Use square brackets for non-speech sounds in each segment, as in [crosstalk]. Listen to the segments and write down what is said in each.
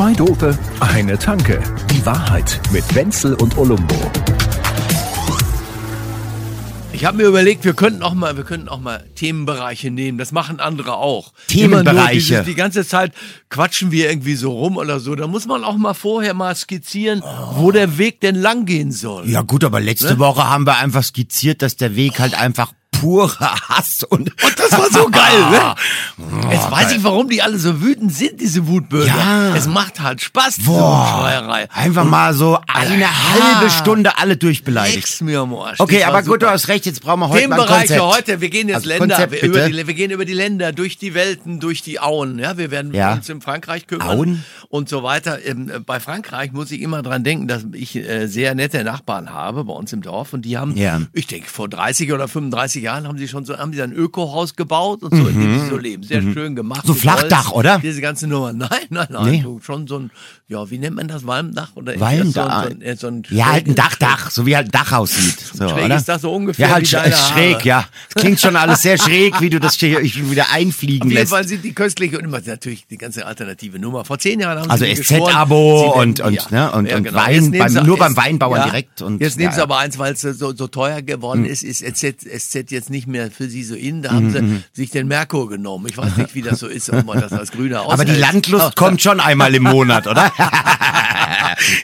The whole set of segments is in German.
Zwei Dope, eine Tanke. Die Wahrheit mit Wenzel und Olumbo. Ich habe mir überlegt, wir könnten auch mal, wir könnten auch mal Themenbereiche nehmen. Das machen andere auch. Themenbereiche. Dieses- Die ganze Zeit quatschen wir irgendwie so rum oder so. Da muss man auch mal vorher mal skizzieren, wo der Weg denn lang gehen soll. Ja gut, aber letzte Woche haben wir einfach skizziert, dass der Weg halt einfach purer Hass und... [laughs] Und das war so geil, ne? [laughs] Jetzt weiß ich, warum die alle so wütend sind, diese Wutbürger. Ja. Es macht halt Spaß, diese Boah, Schreierei. einfach mal so eine halbe Stunde alle durchbeleidigt. Nix mir am Arsch. Okay, aber gut, du super. hast recht, jetzt brauchen wir heute Themenbereiche Konzept. heute, wir gehen jetzt Also Länder, Konzept, über die, wir gehen über die Länder, durch die Welten, durch die Auen. Ja, wir werden Ja. uns in Frankreich kümmern Auen? und so weiter. Ähm, äh, bei Frankreich muss ich immer dran denken, dass ich äh, sehr nette Nachbarn habe bei uns im Dorf und die haben, Ja. ich denke, vor 30 oder 35 Jahren haben sie schon so, haben sie ein Ökohaus gebaut und so, in dem sie so leben. Sehr schön gemacht. Mhm. So Flachdach, Holz. oder? Diese ganze Nummer. [laughs] Nein, nein, nein. Nee. So, schon so ein, ja, wie nennt man das? Walmdach oder Walmdach. So, ein- so, ein- Ja, halt ein Dachdach, so wie halt ein Dach aussieht. [laughs] So, Schräg oder? ist das so ungefähr Ja, halt sch- schräg, Haare. ja. Es [laughs] klingt schon alles sehr schräg, wie du das hier wieder einfliegen Auf jeden lässt. Fall sind die köstlich und immer natürlich die ganze alternative Nummer. Vor zehn Jahren haben Also sie mir SZ-Abo und- und, werden- ne, und- und Wein Jetzt nehmen beim- nur beim Weinbauern direkt und- jetzt nehmen ja, sie ja. aber eins, weil es so, so teuer geworden ist, ist SZ, SZ jetzt nicht mehr für sie so in. Da Mhm, haben sie sich den Merkur genommen. Ich weiß nicht, wie das so ist, ob man das als Grüner Aber die aushält. Landlust [laughs] kommt schon einmal im Monat, oder? [laughs]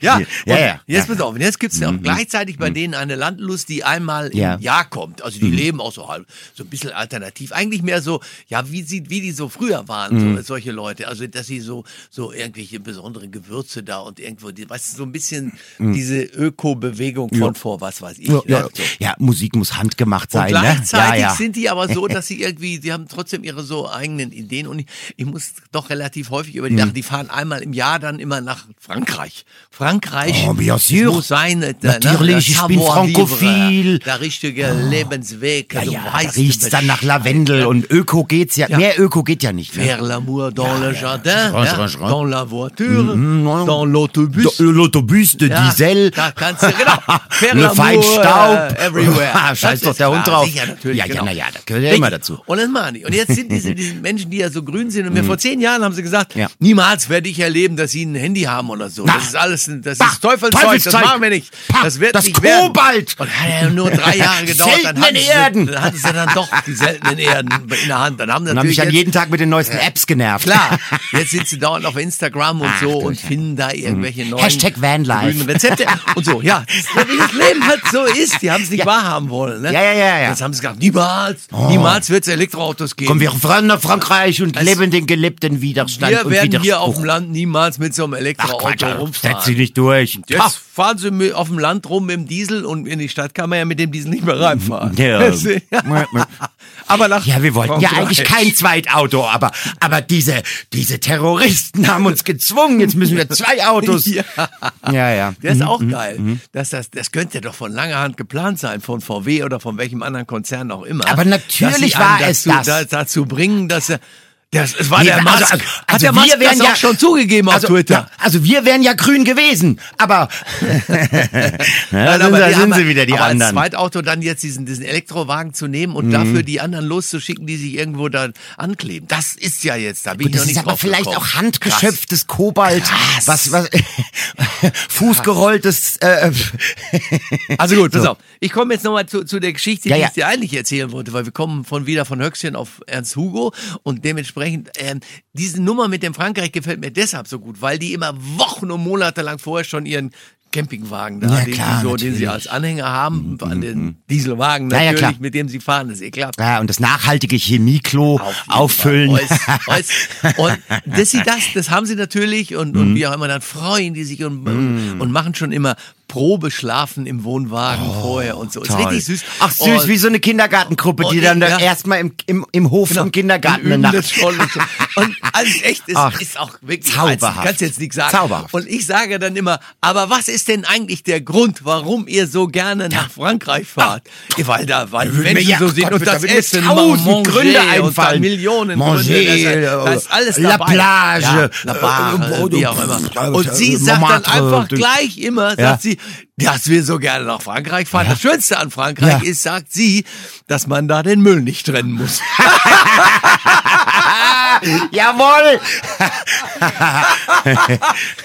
Ja, ja, und ja. Mhm. jetzt pass auf, und jetzt gibt's ja auch gleichzeitig bei denen eine Landlust, die einmal im Jahr kommt. Also Mhm. die leben auch so halb, so ein bisschen alternativ. Eigentlich mehr so, ja, wie sie, wie die so früher waren, Mhm. so, solche Leute. Also, dass sie so, so irgendwelche besonderen Gewürze da und irgendwo, die, weißt du, so ein bisschen diese Öko-Bewegung von vor, was weiß ich. Mhm. Ja, ne? So. ja, Musik muss handgemacht Und sein, ne? Gleichzeitig Ja, ja. sind die aber so, [laughs] dass sie irgendwie, sie haben trotzdem ihre so eigenen Ideen und ich, ich muss doch relativ häufig über die Mhm. lachen. Die fahren einmal im Jahr dann immer nach Frankreich. Frankreich Oh, bien sûr. muss sein. äh, Natürlich, ne, ich bin frankophil. Der richtige Lebensweg. Ja, du ja, da riecht's dann nach Lavendel und Öko geht's ja. Ja. Mehr Öko geht ja nicht. Ne? Faire l'amour dans le jardin, ja, dans la voiture, Mhm, dans l'autobus. L'autobus de Ja, Diesel. Da kannst du, genau. [laughs] Faire Le l'amour, Feinstaub. äh, everywhere. [laughs] Ah, Scheiß doch der Hund drauf. Sicher, natürlich, Ja, ja, genau. na ja, das gehört ja immer dazu. Und das machen die. Und jetzt sind diese, diese Menschen, die ja so grün sind. Und mir vor zehn Jahren haben sie gesagt, Ja. niemals werde ich erleben, dass sie ein Handy haben oder so. Na. Das ist alles, das Bah, ist Teufelszeug, das Teufelszeug. machen wir nicht. Pah, Das wird das nicht werden. Kobalt. Und hat ja nur drei [laughs] Jahre gedauert. Dann Seltenen sie, Erden. dann hatten sie dann doch die seltenen Erden in der Hand. Dann haben natürlich mich an jetzt- jeden Tag mit den neuesten Apps genervt. Klar, jetzt sind sie dauernd auf Instagram und Ach, so und finden da irgendwelche neuen Hashtag Vanlife. Rezepte und so. Ja, das, wie das Leben halt so ist. Die haben es nicht wahrhaben wollen. Ne? Ja, ja, ja, ja. Jetzt haben sie gesagt, niemals, niemals wird es Elektroautos geben. Kommen wir fahren nach Frankreich und Es- leben den gelebten Widerstand wir werden hier auf dem Land niemals mit so einem Ach Elektroauto Quatsch, setz rumfahren. sie nicht durch. Jetzt fahren sie auf dem Land rum mit dem Diesel und in die Stadt kann man ja mit dem Diesel nicht mehr reinfahren. Ja. [laughs] [laughs] Aber nach Ja, wir wollten ja eigentlich kein Zweitauto, aber, aber diese, diese Terroristen haben uns gezwungen. Jetzt müssen wir zwei Autos. [laughs] Ja. Ja, ja. Der ist auch geil. Das, das, das könnte doch von langer Hand geplant sein, von VW oder von welchem anderen Konzern auch immer. Aber natürlich war es dazu, das. Da, dazu bringen, dass er. Das, es war Nee, der Musk. also- Hat also der wir Musk wären das ja- auch schon zugegeben also, auf Twitter. Ja, also wir wären ja grün gewesen, aber [laughs] ja, Nein, aber da sind haben- sie wieder, die aber als anderen. Mhm. Zweitauto dann jetzt diesen, diesen Elektrowagen zu nehmen und dafür die anderen loszuschicken, die sich irgendwo da ankleben. Das ist ja jetzt, da bin Gut, ich das noch ist nicht aber drauf vielleicht gekommen. auch handgeschöpftes Kobalt, Krass. was, was [laughs] fußgerolltes. Äh, Also gut, pass So. auf. Ich komme jetzt nochmal zu, zu der Geschichte, Ja, die ja. ich dir eigentlich erzählen wollte, weil wir kommen von wieder von Höchstchen auf Ernst Hugo und dementsprechend ähm, diese Nummer mit dem Frankreich gefällt mir deshalb so gut, weil die immer Wochen und Monate lang vorher schon ihren Campingwagen da, Ja, den, klar, sie so, den sie als Anhänger haben, an den Dieselwagen Ja, ja, natürlich, klar. mit dem sie fahren, das ist eh klar. ja, und das nachhaltige Chemieklo Auf auffüllen. Äuß, [laughs] äuß. Und dass sie das, das haben sie natürlich und, Mhm. und wie auch immer, dann freuen die sich und, und, und machen schon immer Probeschlafen im Wohnwagen vorher und so. Ist Oh, Toll. richtig süß. Ach süß, Und- wie so eine Kindergartengruppe, die und- dann da ja. erstmal im, im, im Hof Genau. vom Kindergarten Und eine Nacht. und, und alles echt ist, Ach, ist auch wirklich zauberhaft. Kannst jetzt nichts sagen. Zauberhaft. Und ich sage dann immer, aber was ist denn eigentlich der Grund, warum ihr so gerne nach Frankreich fahrt? Weil da, weil die Menschen ja- so sind Gott, und da das mir Essen, tausend Manger Gründe und da einfallen. Millionen Manger, Gründe. Da ist, da ist alles La dabei. Plage, ja, La äh, Bar, äh, wie auch immer. Und äh, sie äh, sagt dann einfach gleich immer, sagt Ja. Sie, dass wir so gerne nach Frankreich fahren. Das Schönste an Frankreich Ja. ist, sagt sie, dass man da den Müll nicht trennen muss. [laughs] Jawohl!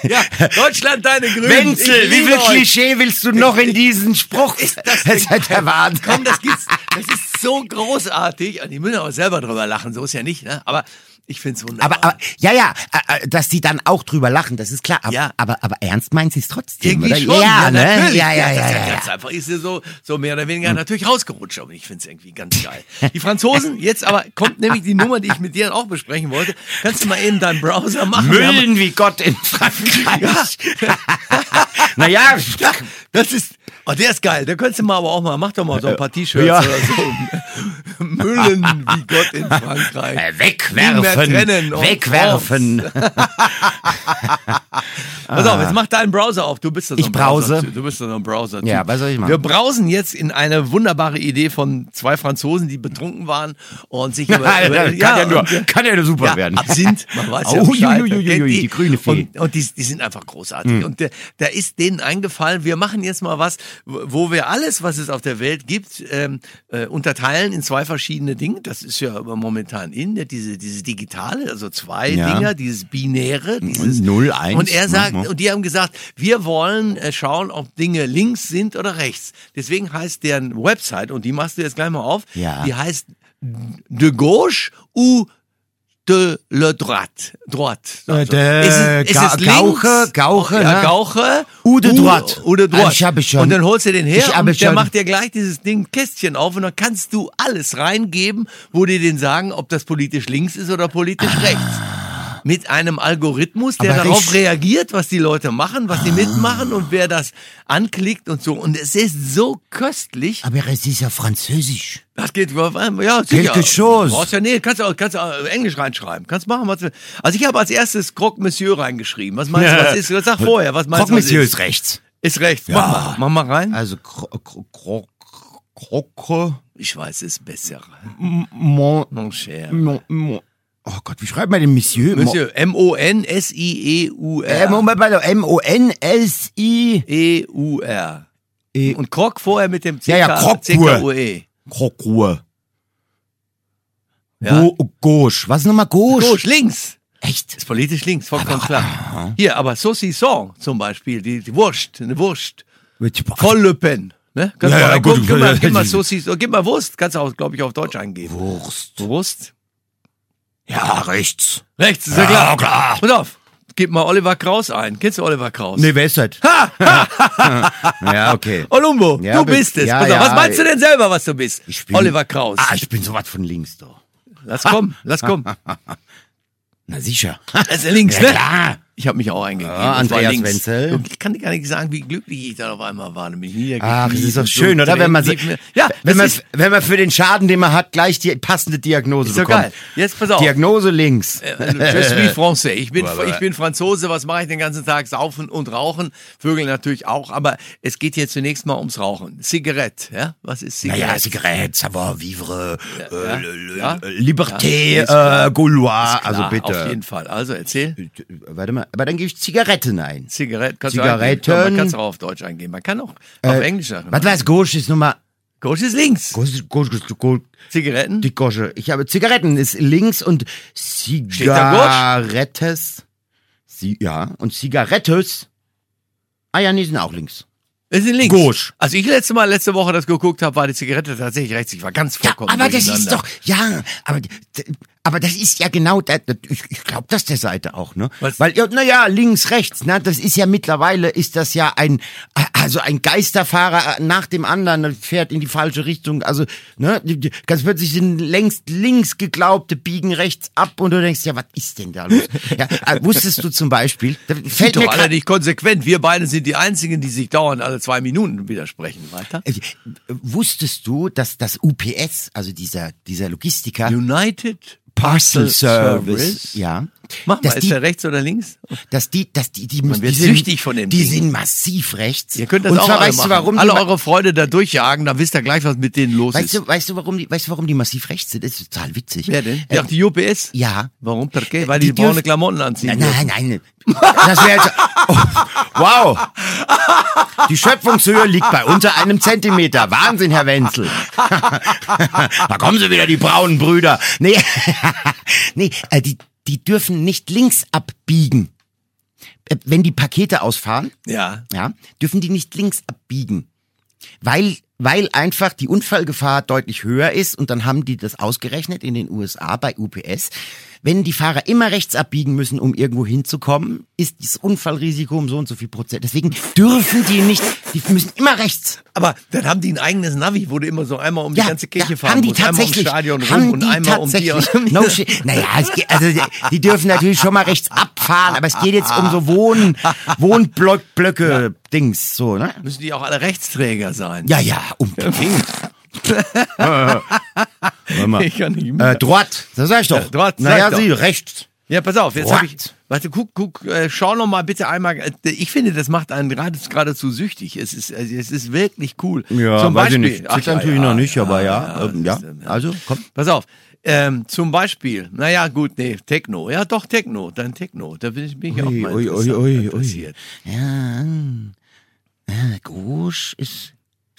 Ja, Deutschland, deine Grünen. Wenzel, Ich wie viel euch. Klischee willst du noch in diesen Spruch? das Das ist ja der Wahnsinn. Komm, das gibt's. Das ist so großartig. Und die müssen auch selber drüber lachen, so ist ja nicht, ne? Aber ich find's wunderbar. Aber, aber ja, ja, äh, äh, dass die dann auch drüber lachen, das ist klar. Aber, Ja. aber, aber ernst meint sie es trotzdem, Irgendwie oder? schon, ja, ne? natürlich. Ja, ja, ja, ist ja, ganz ja. einfach ist sie so, so mehr oder weniger natürlich rausgerutscht, aber ich find's irgendwie ganz geil. Die Franzosen, [laughs] jetzt aber kommt nämlich die Nummer, die ich mit dir auch besprechen wollte. Kannst du mal eben deinen Browser machen? Müllen wie Gott in Frankreich. naja, [laughs] Das ist, oh, der ist geil. Der könntest du mal aber auch mal, mach doch mal so ein paar T-Shirts Ja. oder so. [laughs] Müllen wie Gott in Frankreich. äh, mehr wegwerfen, wegwerfen. [laughs] [laughs] [laughs] Pass auf, jetzt mach deinen Browser auf. Du bist da so Ich ein brause. Browser. Du bist da so ein Browser. Ja, was soll ich machen? Wir brausen jetzt in eine wunderbare Idee von zwei Franzosen, die betrunken waren und sich [laughs] über, Ja, über kann ja nur- und- kann ja nur super ja, werden. [laughs] Absinth, man weiß ja Au, Bescheid, ui, ui, ui, die grüne Fee. Und, und die, die sind einfach großartig. Und der, da ist denen eingefallen, wir machen jetzt mal was, wo wir alles, was es auf der Welt gibt, ähm, äh, unterteilen in zwei verschiedene Dinge. Das ist ja momentan in, ne, diese, diese digitale, also zwei. Dinger, dieses binäre, dieses Null, eins, Und er sagt, und die haben gesagt, wir wollen äh, schauen, ob Dinge links sind oder rechts. Deswegen heißt deren Website, und die machst du jetzt gleich mal auf, Ja. die heißt de gauche ou de le droite. Droite. Äh, de Ga- Gauche, Gauche, ja, ne? Gauche. Ou de droite. Ou de droite. Ah, ich habe schon. Und dann holst du den her Ich und der macht dir gleich dieses Ding Kästchen auf und dann kannst du alles reingeben, wo die den sagen, ob das politisch links ist oder politisch rechts. Mit einem Algorithmus, der Aber darauf reagiert, was die Leute machen, was die mitmachen und wer das anklickt und so. Und es ist so köstlich. Aber es ist ja französisch. Das geht über, ja, sicher. Quelque chose. Brauchst ja, nee, kannst du auch, kannst du auch Englisch reinschreiben. Kannst machen, was du, Also ich habe als erstes Croque Monsieur reingeschrieben. Was meinst du, was [laughs] ist? Sag vorher, was meinst Croque du, was Monsieur ist? ist rechts. Ist rechts. Ja. Mach mal, mach mal rein. Also, Kro- Croque, Ich weiß, es besser. Mon, Mon cher. Mon, Mon, oh Gott, wie schreibt man den Monsieur? Monsieur, M-O-N-S-I-E-U-R. Moment mal, M-O-N-S-I, E-U-R. E- Und Croc vorher mit dem Ja, ja, Croque. C-K-U-E. Croque. Ja. Gauche. Was ist nochmal Gauche? Gauche, links. Echt? Ist politisch links, vollkommen klar. Hier, aber Saucisson zum Beispiel, die, die Wurst, eine Wurst. Voll Le Pen. Ne? Kannst Ja, ja, gut. gib mal, gib mal Saucisson, gib mal Wurst, kannst du auch, glaube ich, auf Deutsch eingeben. Wurst. Wurst. Ja, rechts. Rechts, ist ja, klar. klar. Pass auf, gib mal Oliver Kraus ein. Kennst du Oliver Kraus? Nee, wer ist das? [laughs] ja, okay. Olumbo, Ja, du bist es. ja, Pass auf, ja, was meinst du denn selber, was du bist? Ich bin, Oliver Kraus. Ah, ich bin sowas von links, doch. lass kommen, lass kommen. [laughs] Na sicher. [laughs] Das ist links, Ja, ne? klar. Ich habe mich auch eingegeben. Das war Andreas. Wenzel. Und Ich kann dir gar nicht sagen, wie glücklich ich da auf einmal war. Nämlich Ach, es niedergekniet ist doch schön, so oder? Wenn man, so, ja, wenn, das man, ist, wenn man für den Schaden, den man hat, gleich die passende Diagnose ist doch bekommt. geil. Jetzt pass auf. Diagnose links. Äh, Je suis français. Ich bin, [laughs] ich bin Franzose. Was mache ich den ganzen Tag? Saufen und rauchen. Vögel natürlich auch. Aber es geht hier zunächst mal ums Rauchen. Zigarette, ja? Was ist Zigarette? Naja, Zigarette, savoir vivre, äh, ja, l- ja. Liberté, Ja, äh, Gaulois, also bitte. Auf jeden Fall. Also erzähl. Warte mal, aber dann gebe ich Zigaretten ein. Zigarette. Kannst Zigaretten. Du eingeben. Man kann es auch auf Deutsch eingeben. Man kann auch auf Englisch sagen. Was weiß Gauche ist Nummer. Gauche ist links. Gauche, Gauche, Gauche, Zigaretten. die Gauche. Ich habe Zigaretten ist links und Zigarettes. Sie, ja, und Zigarettes. Ah ja, nee, sind auch links. Wir sind links. Gauche. Als ich letzte Mal, letzte Woche das geguckt habe, war die Zigarette tatsächlich rechts. Ich war ganz Ja, vollkommen aber das ist doch, ja, aber, aber das ist ja genau, das, ich, ich glaube das der Seite auch, ne? Was? Weil, ja, naja, links, rechts, ne? Das ist ja mittlerweile, ist das ja ein, also ein Geisterfahrer nach dem anderen fährt in die falsche Richtung. Also, ne? Ganz plötzlich sind längst links geglaubte biegen rechts ab und du denkst, ja, was ist denn da los? [laughs] ja, äh, wusstest du zum Beispiel, Sind fällt mir doch alle nicht konsequent. Wir beide sind die Einzigen, die sich dauernd alle zwei Minuten widersprechen. Weiter. Äh, Wusstest du, dass das UPS, also dieser, dieser Logistiker, United Parcel Service. Service, ja. Mach mal, dass ist die, der rechts oder links? dass die, dass die, die, Man die sind, süchtig von dem Die Ding. sind massiv rechts. Ihr könnt das Und auch zwar alle weißt machen. du, warum alle die, eure Freude da durchjagen, da wisst ihr gleich, was mit denen los weißt ist. du, weißt du, warum die, weißt du, warum die massiv rechts sind? Das ist total witzig. Wer denn? Äh, Ach, die UPS? ja. Warum? Perché? Weil die, Die braune Klamotten anziehen. Nein, nein, nein. [laughs] Das wäre jetzt, oh, wow. Die Schöpfungshöhe liegt bei unter einem Zentimeter. Wahnsinn, Herr Wenzel. [laughs] da kommen sie wieder, die braunen Brüder. Nee, [laughs] Nee, äh, die, die dürfen nicht links abbiegen. Äh, Wenn die Pakete ausfahren, Ja. ja, dürfen die nicht links abbiegen. Weil, weil einfach die Unfallgefahr deutlich höher ist und dann haben die das ausgerechnet in den USA bei UPS. Wenn die Fahrer immer rechts abbiegen müssen, um irgendwo hinzukommen, ist das Unfallrisiko um so und so viel Prozent. Deswegen dürfen die nicht, die müssen immer rechts. Aber dann haben die ein eigenes Navi, wo du immer so einmal um die ganze Kirche ja, fahren haben die musst. Einmal ums tatsächlich, Stadion haben rum und die einmal um die. tatsächlich, [laughs] no shit. Naja, geht, also die, dürfen natürlich schon mal rechts abfahren, aber es geht jetzt um so Wohn, Wohnblöcke, Dings, so, ne? Müssen die auch alle Rechtsträger sein? Ja, ja, unbedingt. [laughs] [laughs] Warte mal. Ich kann nicht mehr. Äh, droite, das sag ich doch. Ja, droite, naja, sag ich sie, doch. rechts. Ja, pass auf, jetzt habe ich. Warte, guck, guck, äh, schau noch mal bitte einmal. äh, Ich finde, das macht einen gerade geradezu süchtig. Es ist, also, es ist wirklich cool. Zum Beispiel, Ach, Zieht natürlich noch nicht, aber ja. ja, ja. das ist, ähm, Also, komm. Pass auf. Ähm, zum Beispiel, naja, gut, nee, Techno. Ja, doch, Techno, dann Techno. Da bin ich, bin ich auch Ui, mal ui, ui, ui, ui. interessiert. Ja, hm. äh, ist, ist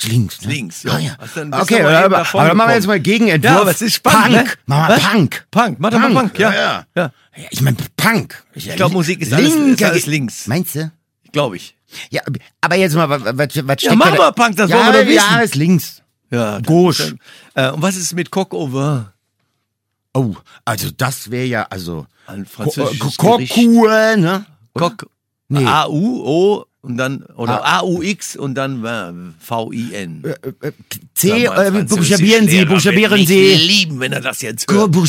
links. Ne? Links, ja. Ah, ja. Bist Okay, mal aber, aber, aber machen wir jetzt mal Gegenentwurf. Ja, aber es ist spannend, Punk. ne? Machen wir Was? Punk. Punk, mach doch mal Punk, ja. ja. Ja. Ich meine, Punk. Ich Ich glaub, Musik ist alles- ist alles links. Meinst du? Glaube ich. Ja, aber jetzt mal, was, was, steckt Ja, mach mal Punk, das ja, wollen wir doch wissen. Ja, ist links. Ja, Gauche. Äh, und was ist mit Coq au vin? Oh, also das wäre ja, also Ein Ko- französisches. Kokue, ne? Coq. A-U-O und dann, oder A-U-X und dann äh, V-I-N. C, Sag mal, äh, Französisch buchstabieren Sie, Lehrer buchstabieren wird mich Sie. lieben, wenn er das jetzt Ko- hört. buch-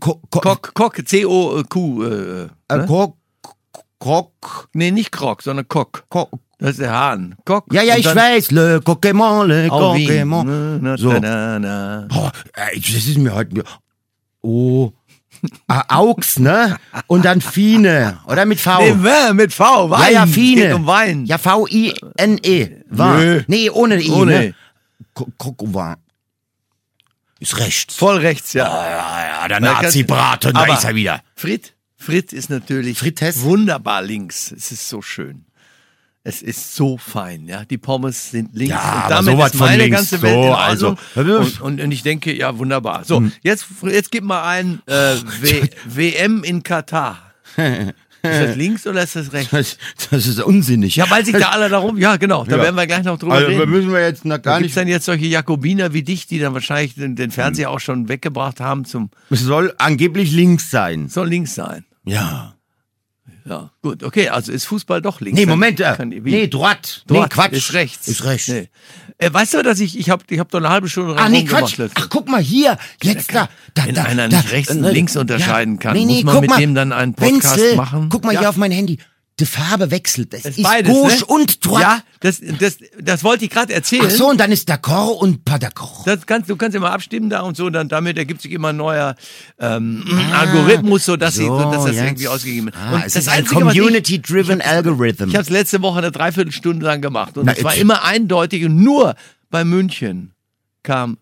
Ko- Ko- Coq, Coq, C-O-Q. Äh, äh, ne? Ko- Krok, Nee, nicht Krog, sondern Coq. Ko- Das ist der Hahn. Coq. Ja, ja, ich weiß, le Coquemont, le. Na, So. Boah, das ist mir heute. Oh. Ah, Aux, ne? Und dann Fine, oder mit V? Nee, mit V, Wein. ja, ja, Fine. um Wein. Ja, V-I-N-E. Nö. Nee, ohne I, Ohne ne? E. Ko- Ko- Wein. Ist rechts. Voll rechts, ja. Ja, ja, der Nazi-Braten, da ist er wieder. Frit, Frit ist natürlich Frites? wunderbar links. Es ist so schön. Es ist so fein, ja. Die Pommes sind links Ja, und damit sowas ist meine links. ganze Welt So, in also, und, und, und ich denke, ja, wunderbar. So, jetzt, jetzt gib mal ein äh, [laughs] w WM in Katar. Ist das [laughs] links oder ist das rechts? Das, das ist unsinnig. Ja, weil sich da alle darum, ja genau, da Ja. werden wir gleich noch drüber also, reden. müssen wir jetzt Da gar es nicht. dann jetzt solche Jakobiner wie dich, die dann wahrscheinlich den, den Fernseher auch schon weggebracht haben zum, Es soll angeblich links sein. soll links sein. Ja. Ja, gut, okay, also ist Fußball doch links. Nee, Moment, äh, kann- wie? nee, droite. Dort Nee, Quatsch. Ist rechts. Ist rechts. Nee. Äh, weißt du, dass ich, ich habe ich hab doch eine halbe Stunde Ah, nee, Quatsch. letztens. Ach, guck mal hier. Jetzt da. da Wenn da, einer da, nicht rechts und äh, links unterscheiden kann, nee, nee, muss man mit mal. dem dann einen Podcast Wenzel, machen? Guck mal Ja. hier auf mein Handy. Die Farbe wechselt. Das, ist beides, Gauche ne? und Droite. Ja, das, das, das wollte ich gerade erzählen. Ach so, und dann ist D'accord und pas d'accord. Das kannst, du kannst immer abstimmen da und so, dann damit ergibt sich immer ein neuer ähm, Algorithmus, so dass, sie, so, dass das jetzt. irgendwie ausgegeben wird. Ah, und es das ist ein ich- Community-driven Algorithm. Ich habe es letzte Woche eine Dreiviertelstunde lang gemacht und es war ich- immer eindeutig und nur bei München kam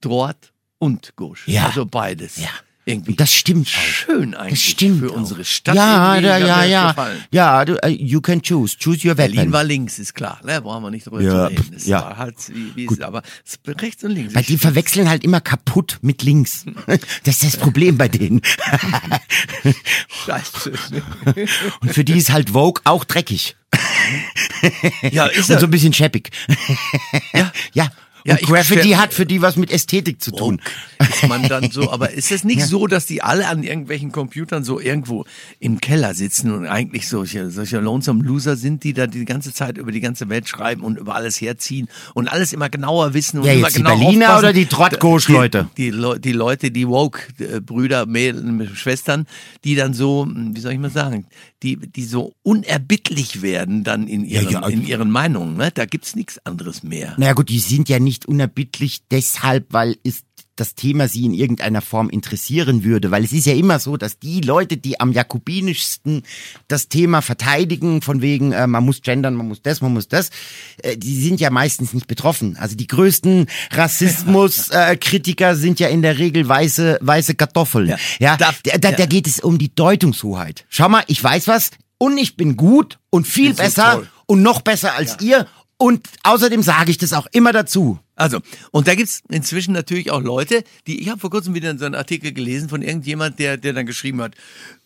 Droit und Gauche. Ja. Also beides. Ja. Irgendwie. Das stimmt schön Das eigentlich stimmt. für unsere Stadt. Ja, da, ja, das ja. gefallen. Ja, du, uh, you can choose. Choose your Berlin weapon. war links, ist klar. Ne? Brauchen wir nicht drüber Ja, zu reden. Es ja. war halt, wie, wie es ist, aber rechts und links. Weil die verwechseln halt immer kaputt mit links. [laughs] Das ist das Problem bei denen. Scheiße. [laughs] Und für die ist halt Vogue auch dreckig. ja, ist Und so ein bisschen scheppig. Ja. Ja. Ja, Graffiti hat für die was mit Ästhetik zu tun. ist man dann so, [laughs] aber ist es nicht so, dass die alle an irgendwelchen Computern so irgendwo im Keller sitzen und eigentlich solche, solche Lonesome Loser sind, die da die ganze Zeit über die ganze Welt schreiben und über alles herziehen und alles immer genauer wissen und Ja, immer jetzt die genau Berliner aufpassen. oder die Trottgauche-Leute? Die, die, die Leute, die Woke-Brüder, Mädel, Schwestern, die dann so, wie soll ich mal sagen, die, die so unerbittlich werden dann in ihren, ja. in ihren Meinungen. Ne? Da gibt's nichts anderes mehr. Naja gut, die sind ja nicht unerbittlich deshalb, weil es das Thema sie in irgendeiner Form interessieren würde, weil es ist ja immer so, dass die Leute, die am jakobinischsten das Thema verteidigen, von wegen, äh, man muss gendern, man muss das, man muss das, äh, die sind ja meistens nicht betroffen. Also die größten Rassismus-Kritiker [laughs] sind ja in der Regel weiße, weiße Kartoffeln. Ja, Ja. da, Da- da, ja. geht es um die Deutungshoheit. Schau mal, ich weiß was und ich bin gut und viel besser toll. und noch besser als ihr Und außerdem sage ich das auch immer dazu. Also, und da gibt's inzwischen natürlich auch Leute, die, ich habe vor kurzem wieder so einen Artikel gelesen von irgendjemand, der, der dann geschrieben hat,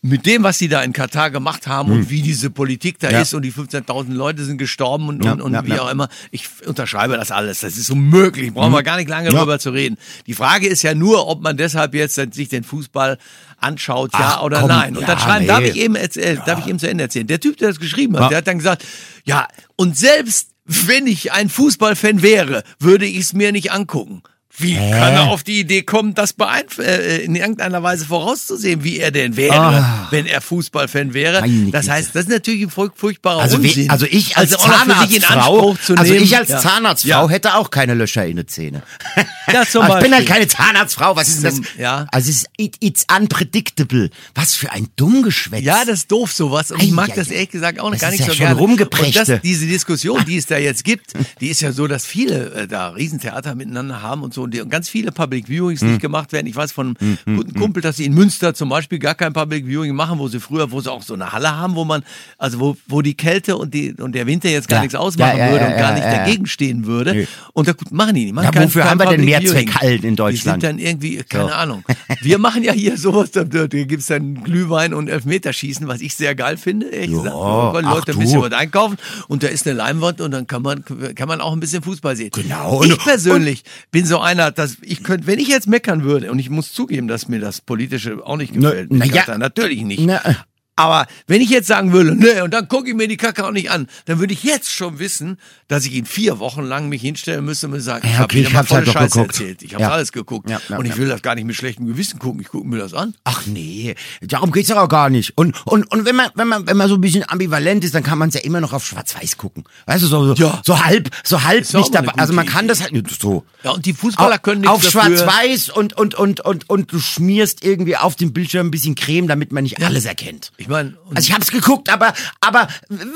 mit dem, was sie da in Katar gemacht haben und wie diese Politik da Hm. Ja. ist und die 15.000 Leute sind gestorben und, Ja, und, und ja, wie auch immer, ich unterschreibe das alles. Das ist unmöglich, brauchen wir gar nicht lange Hm. Drüber zu reden. Die Frage ist ja nur, ob man deshalb jetzt sich den Fußball anschaut, ja Ach, oder komm, nein. Und dann schreiben, nee. darf ich eben erzählen, darf ich eben zu Ende erzählen. Der Typ, der das geschrieben hat, der hat dann gesagt, ja, und selbst wenn ich ein Fußballfan wäre, würde ich es mir nicht angucken. Wie kann er auf die Idee kommen, das beeinf äh, in irgendeiner Weise vorauszusehen, wie er denn wäre, Ah. wenn er Fußballfan wäre? Meine Das heißt, das ist natürlich ein furch- furchtbarer Also, Unsinn. also ich als in Zahnarztfrau, also ich als Ja. Zahnarztfrau Ja. hätte auch keine Löcher in den Zähnen. [laughs] Ja, zum Aber ich bin halt Beispiel. keine Zahnarztfrau. Was ist das? ja. Also es ist, it, it's unpredictable. Was für ein Dummgeschwätz. Ja, das ist doof sowas. Und ich mag das ehrlich gesagt auch Das gar nicht ja so schon gerne. rumgepreschte. Und das, diese Diskussion, die es da jetzt gibt, die ist ja so, dass viele äh, da Riesentheater miteinander haben und so und, die, und ganz viele Public Viewings Hm. nicht gemacht werden. Ich weiß von einem guten Kumpel, dass sie in Münster zum Beispiel gar kein Public Viewing machen, wo sie früher, wo sie auch so eine Halle haben, wo man, also wo, wo die Kälte und, die, und der Winter jetzt gar Ja. nichts ausmachen Ja, ja, würde und gar nicht dagegen stehen würde. Nee. Und da gut, machen die nicht. Machen Ja, kein, wofür kein haben wir denn Public Viewing. Hallen in Die Deutschland? sind dann irgendwie, keine So. Ahnung. Wir machen ja hier sowas, da, da, da gibt's dann Glühwein und Elfmeterschießen, was ich sehr geil finde, gesagt. Da wollen ach Leute ein bisschen was einkaufen und da ist eine Leinwand und dann kann man, kann man auch ein bisschen Fußball sehen. Genau. Ich Und- persönlich bin so einer, dass ich könnte, wenn ich jetzt meckern würde, und ich muss zugeben, dass mir das Politische auch nicht gefällt, na mit ja. Natürlich nicht. Na, äh. Aber wenn ich jetzt sagen würde, nee, und dann gucke ich mir die Kacke auch nicht an, dann würde ich jetzt schon wissen, dass ich in vier Wochen lang mich hinstellen müsste und mir sagen, Ja, ich habe okay, ich mal hab's volle halt doch Scheiße geguckt. erzählt. Ich habe Ja. alles geguckt. Ja, ja, und ich ja. will das gar nicht mit schlechtem Gewissen gucken. Ich gucke mir das an. Ach nee, darum geht's doch auch gar nicht. Und, und, und wenn man, wenn man, wenn man so ein bisschen ambivalent ist, dann kann man es ja immer noch auf Schwarz-Weiß gucken. Weißt du, so, so, Ja. so halb, so halb Ist nicht dabei. Also man kann das halt so. Ja, und die Fußballer können nichts auf. Schwarz-Weiß und, und, und, und, und du schmierst irgendwie auf dem Bildschirm ein bisschen Creme, damit man nicht alles erkennt. Ich meine, Also ich hab's geguckt, aber, aber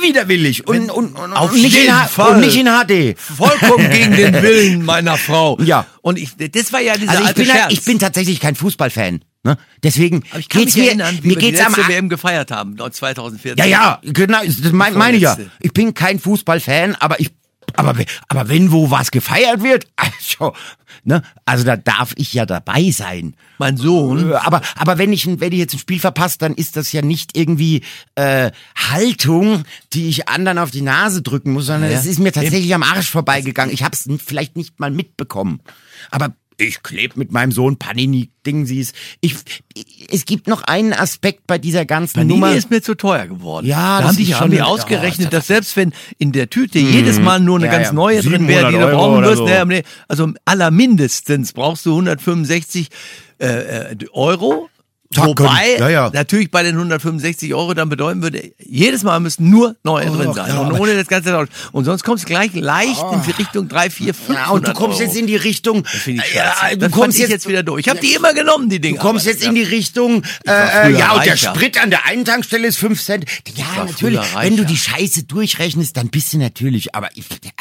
widerwillig und, und, und, Auf und, nicht in, jeden H- Fall. und nicht in HD. vollkommen [laughs] gegen den Willen meiner Frau. Ja. Und ich, das war ja dieser Also ich alte bin, Scherz. halt, ich bin tatsächlich kein Fußballfan. Ne? Deswegen Aber ich kann geht's mich mir, erinnern, wie mir wir die am letzte WM gefeiert haben, 2014. Ja, ja, genau, das mein, meine ich ja. Ich bin kein Fußballfan, aber ich, aber, aber wenn wo was gefeiert wird, [laughs] also, ne, also da darf ich ja dabei sein. Mein Sohn, Äh, Aber, aber wenn ich, wenn ich jetzt ein Spiel verpasse, dann ist das ja nicht irgendwie äh, Haltung, die ich anderen auf die Nase drücken muss, sondern Ja. es ist mir tatsächlich am Arsch vorbeigegangen. Ich habe es vielleicht nicht mal mitbekommen. Aber ich kleb mit meinem Sohn Panini Dingsies. Ich, es gibt noch einen Aspekt bei dieser ganzen Panini Nummer. ist mir zu teuer geworden. Ja, da das haben die, haben schon- ja, ausgerechnet, ja dass selbst wenn in der Tüte jedes Mal nur eine Ja, ganz ja. neue drin wäre, die du 700 Euro brauchen wirst, so. nee, nee, also allermindestens brauchst du 165 äh, äh, Euro. Tacken. Wobei Ja, ja. natürlich bei den 165 Euro dann bedeuten würde, jedes Mal müssen nur neue drin sein. ja, und ohne das ganze Tausch. Und sonst kommst du gleich leicht in die Richtung 3, 4, 5. Ja, und du kommst jetzt in die Richtung. Das ich ja, scheiße. du kommst ich jetzt, wieder durch. Ich habe die immer genommen, die Dinge. Du kommst jetzt in die Richtung, äh, äh, ja, und der reicher. Sprit an der einen Tankstelle ist 5 Cent. Ja, natürlich, wenn du die Scheiße durchrechnest, dann bist du natürlich, aber ich, ja,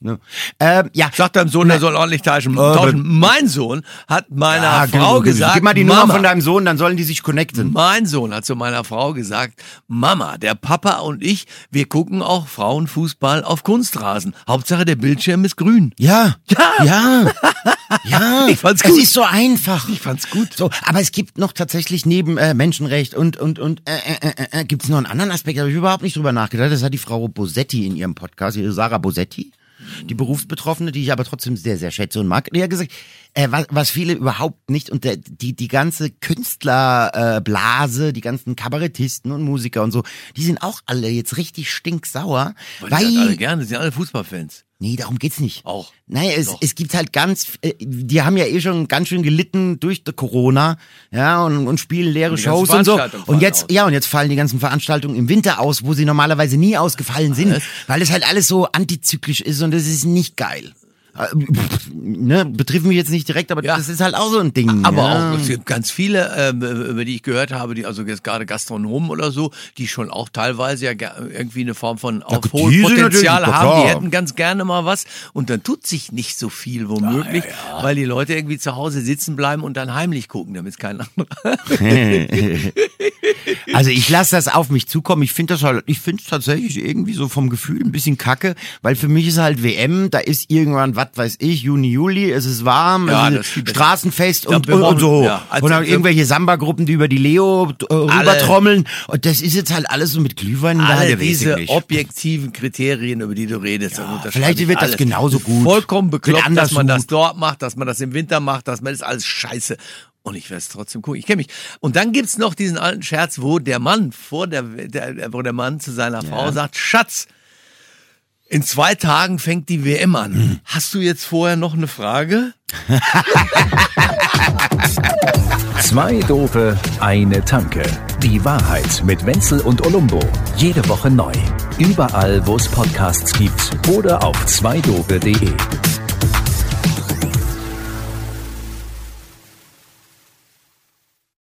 ne, ähm, ja. Sag deinem Sohn, der soll ordentlich tauschen. tauschen. Mein Sohn hat meiner Ja, Frau gesagt, Gib mal die Mama, Nummer von deinem Sohn, dann sollen die sich connecten. Mein Sohn hat zu meiner Frau gesagt, Mama, der Papa und ich, wir gucken auch Frauenfußball auf Kunstrasen. Hauptsache der Bildschirm ist grün. Ja. Ja. Ja. [laughs] Ja. Ich fand's Es gut. ist so einfach. Ich fand's gut. So, aber es gibt noch tatsächlich neben äh, Menschenrecht und und und äh, äh, äh, äh, gibt es noch einen anderen Aspekt, da habe ich überhaupt nicht drüber nachgedacht. Das hat die Frau Bosetti in ihrem Podcast, Sarah Bosetti, die Berufsbetroffene, die ich aber trotzdem sehr sehr schätze und mag. Die hat gesagt, äh, was, was viele überhaupt nicht und der, die die ganze Künstlerblase, äh, die ganzen Kabarettisten und Musiker und so, die sind auch alle jetzt richtig stinksauer, Weil weil die halt alle gerne, die sind alle Fußballfans. Nee, darum geht's nicht. Auch. Nein, es, Doch. es gibt halt ganz, äh, die haben ja eh schon ganz schön gelitten durch die Corona, ja, und, und spielen leere Und Shows und so. Und jetzt, aus. ja, und jetzt fallen die ganzen Veranstaltungen im Winter aus, wo sie normalerweise nie ausgefallen sind, Was? weil es halt alles so antizyklisch ist und das ist nicht geil. Äh, Ne, betrifft mich jetzt nicht direkt, aber Ja. das ist halt auch so ein Ding. Aber ja. auch, es gibt ganz viele, ähm, über die ich gehört habe, die also jetzt gerade Gastronomen oder so, die schon auch teilweise ja ge- irgendwie eine Form von Aufholpotenzial haben. Die hätten ganz gerne mal was und dann tut sich nicht so viel womöglich, weil die Leute irgendwie zu Hause sitzen bleiben und dann heimlich gucken, damit es kein anderer. [laughs] [laughs] Also ich lasse das auf mich zukommen. Ich finde das halt, ich finde es tatsächlich irgendwie so vom Gefühl ein bisschen kacke, weil für mich ist halt WM, da ist irgendwann, was weiß ich, Juni, Juli, es ist warm, Ja, es ist das. Straßenfest Ja, und, und, brauchen- so. ja, also und dann irgendwelche Samba-Gruppen, die über die Leo äh, rübertrommeln. Und das ist jetzt halt alles so mit Glühwein alle ich diese objektiven Kriterien, über die du redest. und unterschreibe vielleicht ich wird das alles. genauso gut. Vollkommen bekloppt, dass man das dort macht, dass man das im Winter macht, dass man das alles scheiße. Und ich werde es trotzdem gucken. Ich kenne mich. Und dann gibt's noch diesen alten Scherz, wo der Mann vor der, der wo der Mann zu seiner Frau sagt, Schatz, in zwei Tagen fängt die WM an. Hm. Hast du jetzt vorher noch eine Frage? [laughs] Zwei Dope, eine Tanke. Die Wahrheit mit Wenzel und Olumbo. Jede Woche neu. Überall, wo es Podcasts gibt oder auf zweidope.de.